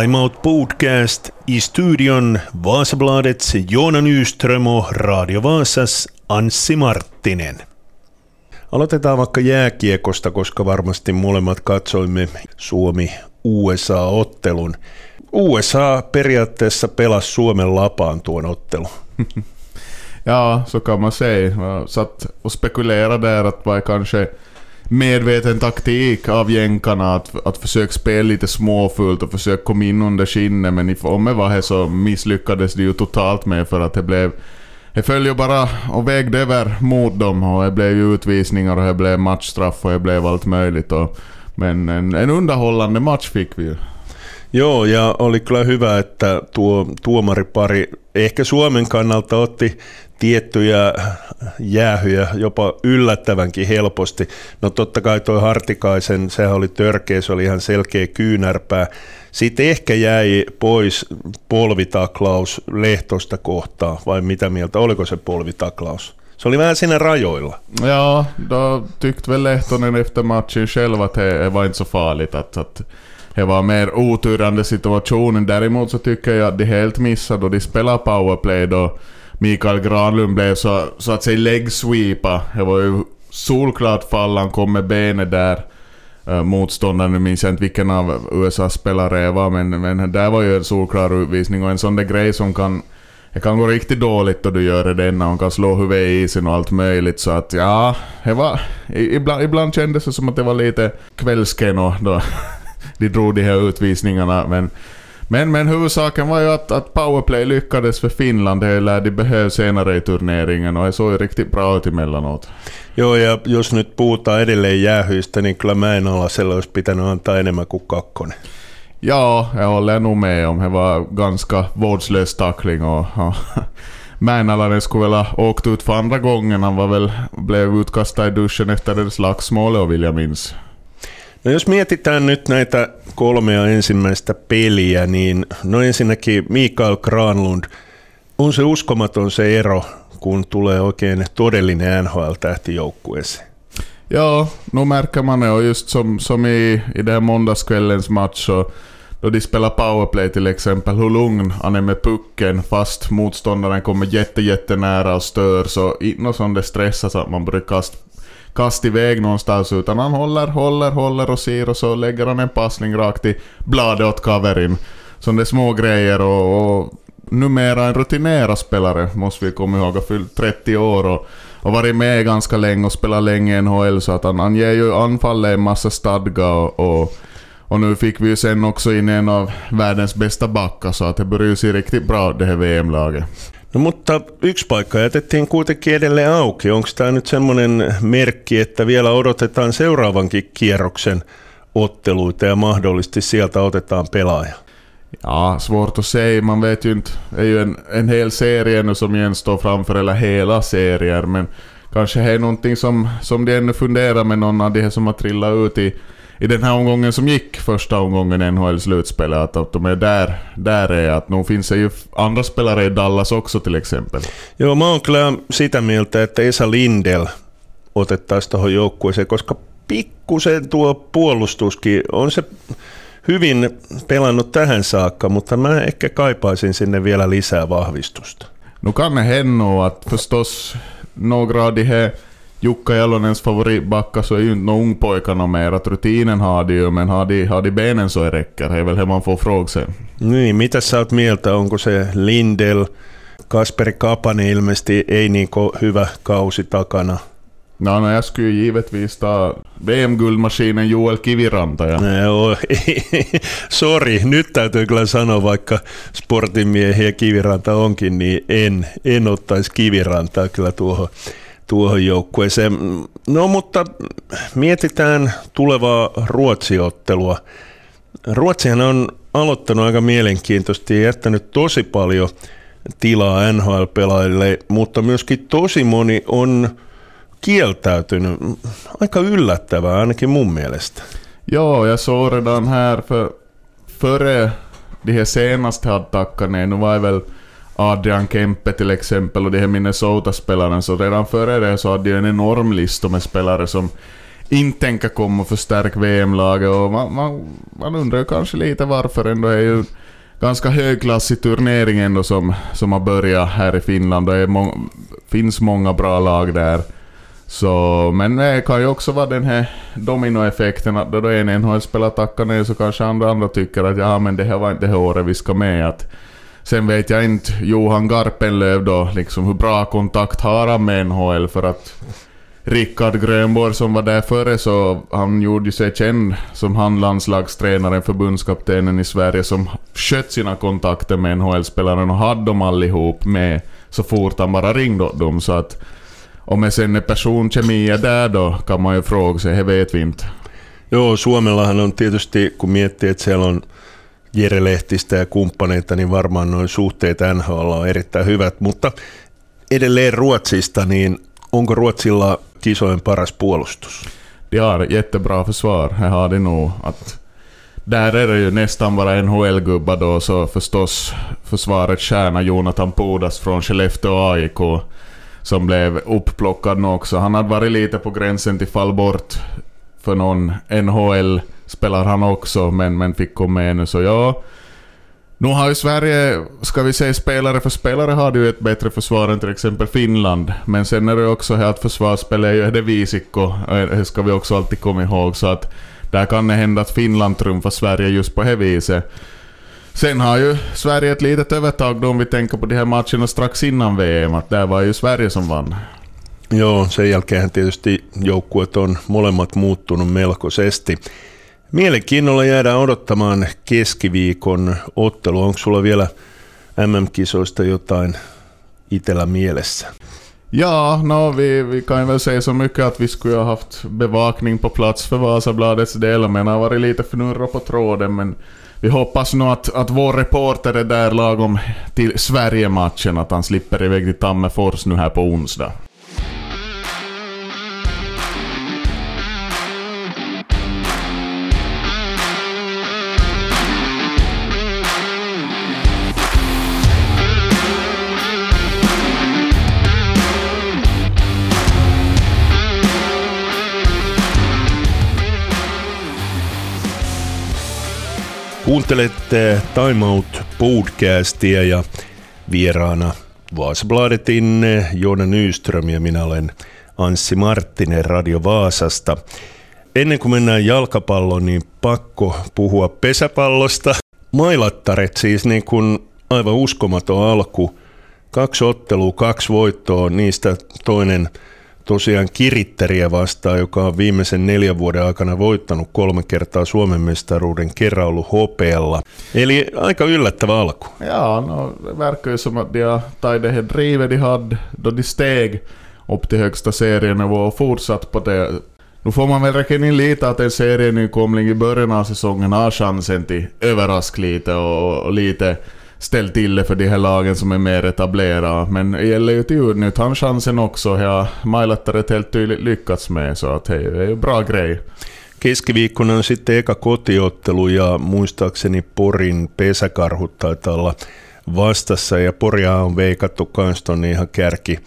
Time Out Podcast i studion Vasabladets Joona Nyström och Radio Vaasas Anssi Marttinen. Aloitetaan vaikka jääkiekosta, koska varmasti molemmat katsoimme Suomi-USA-ottelun. USA periaatteessa pelasi Suomen lapaan tuon ottelun. Ja, så kan man säga. Jag satt och spekulerade där att var kanske medveten taktik av jänkarna att, att försöka spela lite småfult och försöka komma in under skinnet men i om det var det så misslyckades de ju totalt med för att det blev det föll ju bara och vägde över mot dem och det blev ju utvisningar och det blev matchstraff och det blev allt möjligt. Och, men en, en underhållande match fick vi ju. Joo, ja oli kyllä hyvä, että tuo tuomaripari ehkä Suomen kannalta otti tiettyjä jäähyjä jopa yllättävänkin helposti. No totta kai toi Hartikaisen, sehän oli törkeä, se oli ihan selkeä kyynärpää. Sitten ehkä jäi pois polvitaklaus Lehtosta kohtaa, vai mitä mieltä, oliko se polvitaklaus? Se oli vähän siinä rajoilla. Ja, då tyckte väl Lehtonen efter matchen själv att det var inte så farligt att, att det var mer oturande situationen. Däremot så tycker jag att de helt missade då de spelade powerplay då Mikael Granlund blev så, så att säga läggsweepa. Det var ju solklart fall han kom med benet där. Eh, motståndaren, nu minns jag inte vilken av USAs spelare det var, men, men där var ju en solklar utvisning och en sån där grej som kan det kan gå riktigt dåligt då du gör det när hon kan slå huvudet i isen och allt möjligt så att ja, det var... Ibland, ibland kändes det som att det var lite kvällsken då de drog de här utvisningarna men men, men huvudsaken var ju att, att powerplay lyckades för Finland. Det lär de behöva senare i turneringen och det såg ju riktigt bra ut emellanåt. Joo, ja jos nyt puhutaan edelleen jäähyistä, niin kyllä Mäenalaisella olisi pitänyt antaa enemmän kuin kakkonen. Ja, jag håller nog med om. Det var ganska vårdslös tackling och, och Mäenalainen skulle väl ha åkt ut för andra gången. Han var väl, blev utkastad i duschen efter det slagsmålet, vill jag minns. No jos mietitään nyt näitä kolmea ensimmäistä peliä, niin no ensinnäkin Mikael Granlund, on se uskomaton se ero, kun tulee oikein todellinen NHL-tähti joukkueeseen. Ja, nu märker man det och just som, som i, i den måndagskvällens match så då de spelar powerplay till exempel, hur lugn han är med pucken fast motståndaren kommer jätte, jättenära och stör så inte något sånt det stressar så att man börjar kasta kast iväg någonstans utan han håller, håller, håller och ser och så lägger han en passning rakt i bladet åt kaverin. Sådana små grejer och, och numera en rutinerad spelare måste vi komma ihåg, har fyllt 30 år och, och varit med ganska länge och spelat länge i NHL så att han, han ger ju anfallet en massa stadga och, och och nu fick vi ju sen också in en av världens bästa backar så att det börjar ju se riktigt bra det här VM-laget. No mutta yksi paikka jätettiin kuitenkin edelleen auki. Onko tämä nyt semmoinen merkki, että vielä odotetaan seuraavankin kierroksen otteluita ja mahdollisesti sieltä otetaan pelaaja? Ja, svårt att säga. Man vet ju inte. Det är ju en, en hel serie nu som igen står framför, eller hela serier. Men kanske det är någonting som, som de ännu funderar med någon av de här som har trillat ut i i den här omgången som gick, första omgången i NHL-slutspelet, att, att de är där, där är att nu finns det ju andra spelare i Dallas också till exempel. Joo, mä oon kyllä sitä mieltä, että Esa Lindel otettaisiin tuohon joukkueeseen, koska pikkusen tuo puolustuskin on se hyvin pelannut tähän saakka, mutta mä ehkä kaipaisin sinne vielä lisää vahvistusta. Nu kan det hända att förstås några av de här Jukka Jalonens favoritbacka så är ju inte någon ungpojkarna mer. Att rutinen har de ju, men har de, har de benen så det räcker. Det är väl det man får fråga sig. Niin, mitä sä oot mieltä? Onko se Lindel, Kasperi Kapanen ilmeisesti ei niin hyvä kausi takana? No, no jag skulle ju givetvis ta VM-guldmaskinen Joel Kiviranta. Ja... Joo, sori, nyt täytyy kyllä sanoa, vaikka sportimiehiä Kiviranta onkin, niin en, en ottaisi Kivirantaa kyllä tuohon tuohon joukkueeseen. No mutta mietitään tulevaa Ruotsiottelua. Ruotsihan on aloittanut aika mielenkiintoisesti ja jättänyt tosi paljon tilaa NHL-pelaajille, mutta myöskin tosi moni on kieltäytynyt. Aika yllättävää ainakin mun mielestä. Joo, jag såg redan här för före de här senaste hade tackat ner, nu var väl Adrian Kempe till exempel och de här Minnesota-spelarna, så redan före det så hade jag en enorm lista med spelare som inte tänker komma och förstärka VM-laget. Och man, man, man undrar ju kanske lite varför ändå. är ju ganska högklassig turnering ändå som, som har börjat här i Finland. Det må, finns många bra lag där. Så, men det kan ju också vara den här dominoeffekten att då en NHL-spelare tackar ner så kanske andra, andra tycker att ja men det här var inte det här året vi ska med. Att, sen vet jag inte Johan Garpenlöv då, liksom hur bra kontakt har han med NHL för att Rickard Grönborg som var där före så han gjorde sig känd som han landslagstränaren, förbundskaptenen i Sverige som skött sina kontakter med NHL-spelaren och hade dem allihop med så fort han bara ringde åt dem. Så att om det sen är personkemi är där då kan man ju fråga sig, det vet vi inte. Joo, Suomellahan on tietysti, kun miettii, että siellä on Jere Lehtistä ja kumppaneita, niin varmaan noin suhteet NHL on erittäin hyvät, mutta edelleen Ruotsista, niin onko Ruotsilla kisojen paras puolustus? De har jättebra försvar, här har de nog. Att där är det ju nästan bara NHL-gubbar då, så förstås försvarets stjärna Jonathan Pudas från Skellefteå AIK som blev uppplockad nu också. Han hade varit lite på gränsen till fall bort för någon NHL spelar han också, men, men fick komma med nu. Så ja, nu har ju Sverige, ska vi säga spelare för spelare, har ju ett bättre försvar än till exempel Finland. Men sen är det också här att försvarsspelet är ju det visikko, eh, det ska vi också alltid komma ihåg. Så att där kan det hända att Finland trumfar Sverige just på det viset. Sen har ju Sverige ett litet övertag då om vi tänker på de här matcherna strax innan VM, att där var ju Sverige som vann. Joo, sen jälkeen tietysti joukkueet on molemmat muuttunut melkoisesti. Mielenkiinnolla jäädään odottamaan keskiviikon ottelu. Onko sulla vielä MM-kisoista jotain itellä mielessä? Ja, no, vi, vi kan väl säga så mycket att vi skulle ha haft bevakning på plats för Vasabladets del, men har varit lite fnurra på tråden. Men vi hoppas nog att, att vår reporter är där lagom till Sverige-matchen, att han slipper iväg till Tammerfors nu här på onsdag. Kuuntelette Time Out podcastia ja vieraana Vaasabladetin Joona Nyström ja minä olen Anssi Marttinen Radio Vaasasta. Ennen kuin mennään jalkapalloon, niin pakko puhua pesäpallosta. Mailattaret siis niin kuin aivan uskomaton alku. Kaksi ottelua, kaksi voittoa, niistä toinen – tosiaan Kirittäriä vastaan, joka on viimeisen neljän vuoden aikana voittanut kolme kertaa Suomen mestaruuden, kerran ollut hopealla. Eli aika yllättävä alku. Ja, no, det verkar ju som att de tagit drivet då de steg upp till högsta serienivå och fortsatt på det. Nu får man väl räkna in lite att en serienykomling i början av säsongen har chansen till överrask lite och, och lite ställt till det för de här lagen som är mer etablerade. Men det gäller ju till utnyttja han chansen också. Ja, Mailattaret helt tydligt lyckats med, så att det är ju bra grej. Keskiviikkona on sitten eka kotiottelu ja muistaakseni Porin pesäkarhut taitaa olla vastassa ja Poria on veikattu kans tonne ihan kärki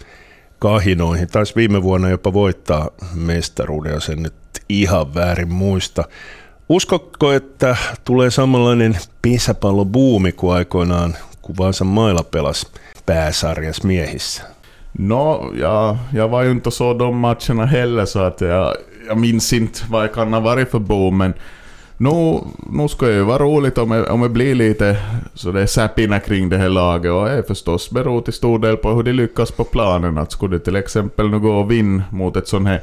kahinoihin. Taisi viime vuonna jopa voittaa mestaruuden, ja sen nyt ihan väärin muista. Uskotko, että tulee samanlainen pesäpallobuumi kuin aikoinaan, kun Vaasan mailla pelasi pääsarjas miehissä? No, ja, jag var ju inte så de matcherna heller så att jag, jag minns inte vad jag kan ha varit för boom men nu, nu ska det ju vara roligt om det, om det blir lite så det är säpina kring det här laget och det förstås beror till stor del på hur de lyckas på planen. Att skulle det till exempel nu gå och vinna mot ett sånt här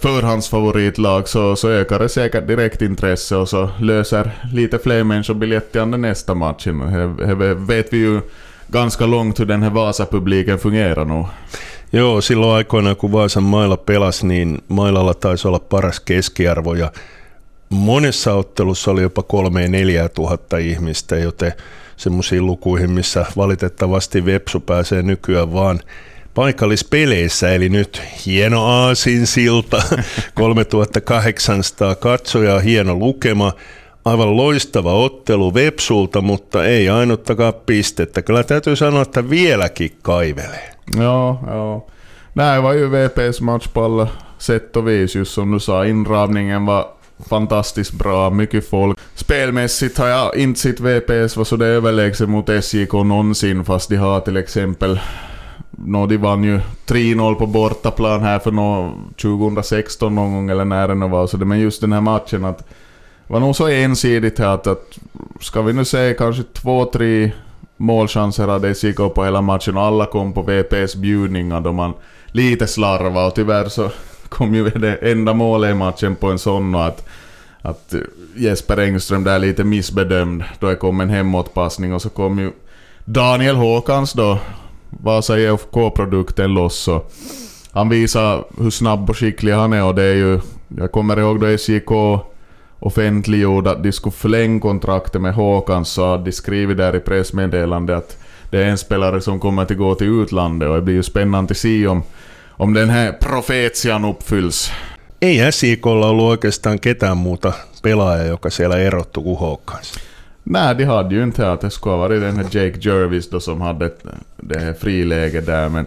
förhandsfavoritlag så, så ökar det säkert direktintresse och så löser lite fler människor biljett till nästa match. Det vet vi ju ganska långt hur den här Vasa-publiken fungerar nu. Joo, silloin aikoinaan kun Vaasan mailla pelasi, niin mailalla taisi olla paras keskiarvo ja monessa ottelussa oli jopa 3 tuhatta ihmistä, joten semmoisiin lukuihin, missä valitettavasti Vepsu pääsee nykyään vaan paikallispeleissä, eli nyt hieno aasinsilta, 3800 katsojaa, hieno lukema, aivan loistava ottelu Vepsulta, mutta ei ainuttakaan pistettä. Kyllä täytyy sanoa, että vieläkin kaivelee. Joo, joo. Nej, var ju VPs match på alla, sätt och vis. Just fantastiskt bra, mycket folk. Spelmässigt har jag inte sett VPS vara så det överlägset mot SJK någonsin, fast de har till exempel No, de vann ju 3-0 på bortaplan här för no, 2016 någon gång eller när det nu var. Så det, men just den här matchen att Det var nog så ensidigt här att, att ska vi nu säga kanske två, tre målchanser hade SJK på hela matchen och alla kom på VPS bjudningar då man lite slarvade och tyvärr så kom ju det enda målet i matchen på en sån och att, att Jesper Engström där lite missbedömd då det kom en hemåtpassning och så kom ju Daniel Håkans då, Vasa IFK-produkten loss och han visar hur snabb och skicklig han är och det är ju... Jag kommer ihåg då SJK offentliggjorde att de skulle förlänga kontraktet med Håkan så hade de skrivit där i pressmeddelandet att det är en spelare som kommer att gå till utlandet och det blir ju spännande att se om, om den här profetian uppfylls. Ei SIKlla ollut oikeastaan ketään muuta pelaajaa, joka siellä erottu kuin Håkans. Nej, de hade ju inte att det skulle ha varit den här Jake Jervis då som hade det här friläget där men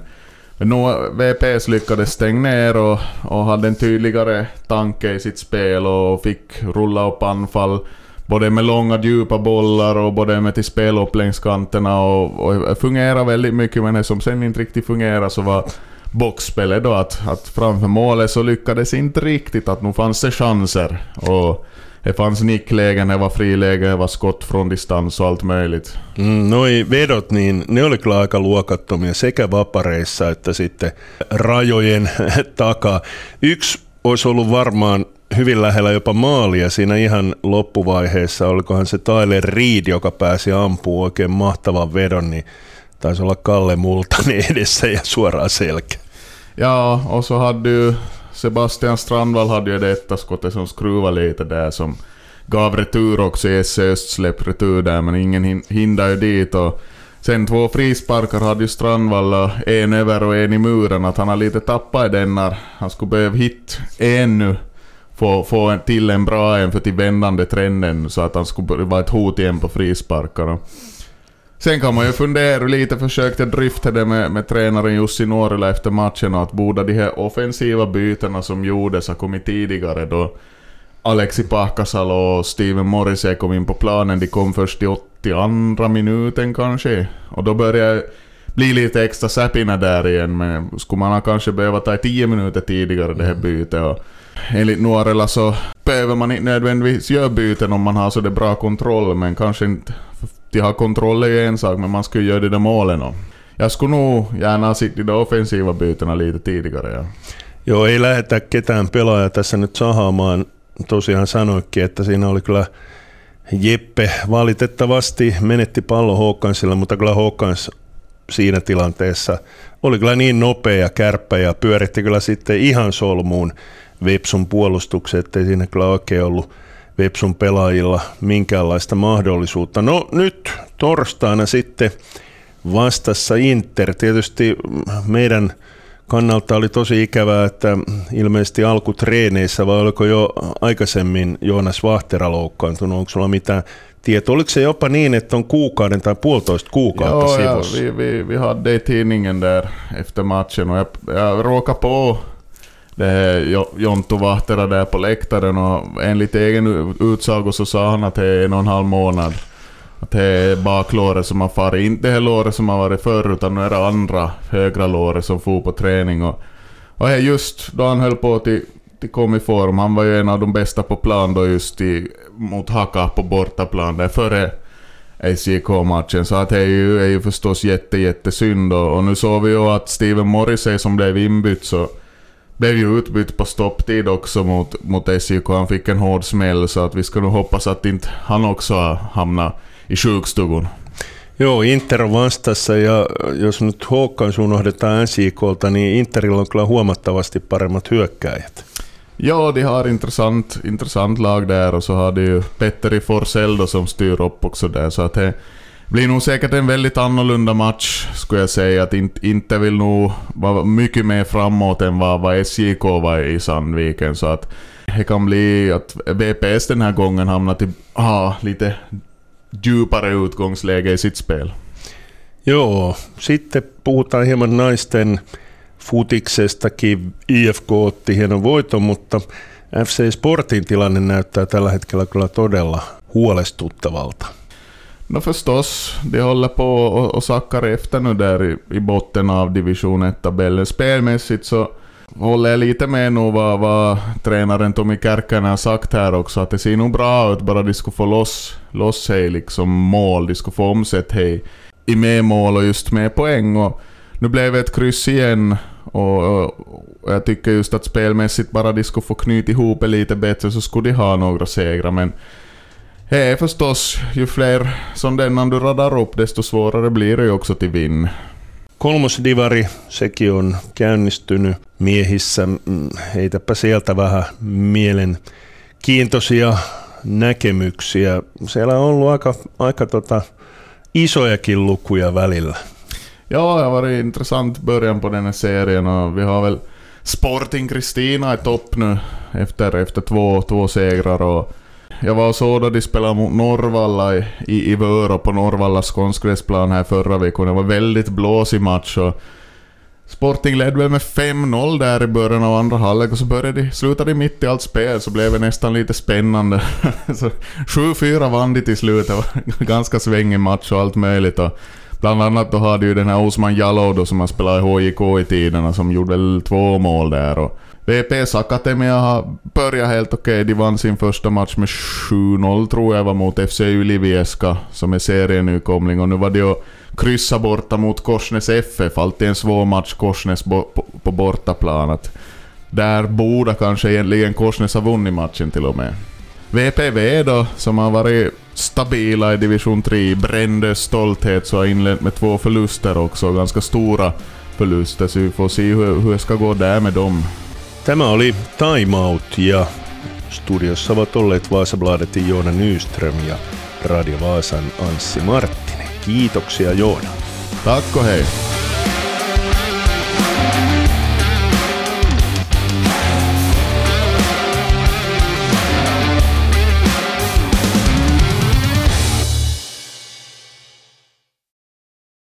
men VPS lyckades stänga ner och, och hade en tydligare tanke i sitt spel och fick rulla upp anfall både med långa djupa bollar och både med till spel upp längs kanterna och, och fungerade väldigt mycket men det som sen inte riktigt fungerade så var boxspelet då att, att framför målet så lyckades inte riktigt att nu fanns det chanser och det fanns nicklägen, det var friläge, det var skott från distans och allt möjligt. Mm, noi vedot, niin ne oli kyllä aika luokattomia sekä vapareissa että sitten rajojen takaa. Yksi olisi ollut varmaan hyvin lähellä jopa maalia siinä ihan loppuvaiheessa. Olikohan se Tyler Reed, joka pääsi ampuu oikein mahtavan vedon, niin taisi olla Kalle Multanen edessä ja suoraan selkä. Ja, och så hade ju Sebastian Strandvall hade ju det etta skottet som skruvade lite där som gav retur också i SC Östsläpp retur där men ingen hindrade ju dit och sen två frisparkar hade ju Strandvall en över och en i muren att han har lite tappat i den när han skulle behöva hit en nu få, få till en bra en för till vändande trenden så att han skulle vara ett hot igen på frisparkar. Sen kan man ju fundera lite, försökte dryfta det med, med tränaren Jussi Nuorila efter matchen att båda de här offensiva bytena som gjordes har kommit tidigare då Alexi Pahkasalo och Steven Morrissey kom in på planen. De kom först i 82 minuten kanske. Och då började bli lite extra säpina där igen, men skulle man kanske behöva ta 10 minuter tidigare det här mm. bytet. Och enligt Nuorela så behöver man inte nödvändigtvis göra byten om man har så det bra kontroll, men kanske inte de har kontroll är ju en sak, men man skulle göra de där målen och jag skulle nog gärna sett de där offensiva bytena lite tidigare. Ja. Joo, ei lähetä ketään pelaajaa tässä nyt sahaamaan. Tosiaan sanoikin, että siinä oli kyllä Jeppe valitettavasti menetti pallo Håkansilla, mutta kyllä Håkans siinä tilanteessa oli kyllä niin nopea kärppä ja pyöritti kyllä sitten ihan solmuun Vepsun puolustuksen, ettei siinä kyllä oikein ollut Vepsun pelaajilla minkäänlaista mahdollisuutta. No nyt torstaina sitten vastassa Inter. Tietysti meidän kannalta oli tosi ikävää, että ilmeisesti alkutreeneissä vai oliko jo aikaisemmin Joonas Vahtera loukkaantunut? Onko sulla mitään tietoa? Oliko se jopa niin, että on kuukauden tai puolitoista kuukautta Joo, sivussa? Ja, vi, vi, vi hade i tidningen där efter matchen och jag, jag råkade på det här Jonto Vahtera där på läktaren och enligt egen utsago så sa han att det är en och en halv månad. Att det är baklåret som har farit, inte det här låret som har varit förr utan nu är det andra högra låret som for på träning. Och, och här just då han höll på till, till kom i form, han var ju en av de bästa på plan då just i, mot Haka på bortaplan där före SJK-matchen. Så att det är ju, är ju förstås jätte, jättesynd och, och nu såg vi ju att Steven Morrissey som blev inbytt så blev ju utbytt på stopptid också mot, mot SJK. Han fick en hård smäll så att vi ska nog hoppas att inte han också hamnar i sjukstugan. Joo, Inter on vastassa ja jos nyt Håkans unohdetaan SJKlta, niin Interilla on kyllä huomattavasti paremmat hyökkäjät. Ja, de har intressant, intressant lag där och så har de ju Petteri Forsell som styr upp också där så att det blir nog säkert en väldigt annorlunda match, skulle jag säga. Att inte, inte vill nog vara mycket mer framåt än vad, vad SJK var i Sandviken. Så att det kan bli att VPS den här gången hamnar till ha lite djupare utgångsläge i sitt spel. Joo, sitten puhutaan hieman naisten Futiksestakin IFK otti hienon voiton, mutta FC Sportin tilanne näyttää tällä hetkellä kyllä todella huolestuttavalta. No förstås, de håller på och, och sackar efter nu där i, i botten av division 1-tabellen. Spelmässigt så håller jag lite med nog vad, vad tränaren Tommy Kärkkänen har sagt här också, att det ser nog bra ut bara de skulle få loss, loss sig liksom mål, de skulle få omsätt hej i med mål och just med poäng. Och nu blev det ett kryss igen och, och, och jag tycker just att spelmässigt bara de skulle få knyta ihop det lite bättre så skulle de ha några segrar men det är förstås, ju fler som denna du radar upp desto svårare blir det ju också till vinn. Kolmosdivari, sekin on käynnistynyt miehissä. Mm, Heitäpä sieltä vähän mielenkiintoisia näkemyksiä. Siellä on ollut aika, aika tota, isojakin lukuja välillä. Ja, det har varit intressant början på den här serien och vi har väl Sporting Kristina i topp nu efter, efter två, två segrar och jag var och såg då de spelade mot Norrvalla i, i, i Vörå på Norrvallas konstgräsplan här förra veckan. Det var väldigt blåsig match och Sporting ledde väl med 5-0 där i början av andra halvlek och så började de, slutade de mitt i allt spel så blev det nästan lite spännande. 7-4 vann de till slut, det var en ganska svängig match och allt möjligt. Och bland annat då hade ju den här Osman Jallow då som har spelat i HJK i tiderna som gjorde väl två mål där. Och VPS Akatemia har börjat helt okej. De vann sin första match med 7-0 tror jag var mot FC Ylivieska som är serienykomling och nu var det ju kryssa borta mot Korsnäs FF. Alltid en svår match Korsnäs bo på, på bortaplan. Att där borde kanske egentligen Korsnäs ha vunnit matchen till och med. VPV då, som har varit stabila i division 3, brände stolthet så har inlett med två förluster också, ganska stora förluster, så vi får se hur, hur det ska gå där med dem. Tämä oli Time Out ja studiossa ovat olleet Vaasabladetin Joona Nyström ja Radio Vaasan Anssi Marttinen. Kiitoksia Joona. Tack och hej!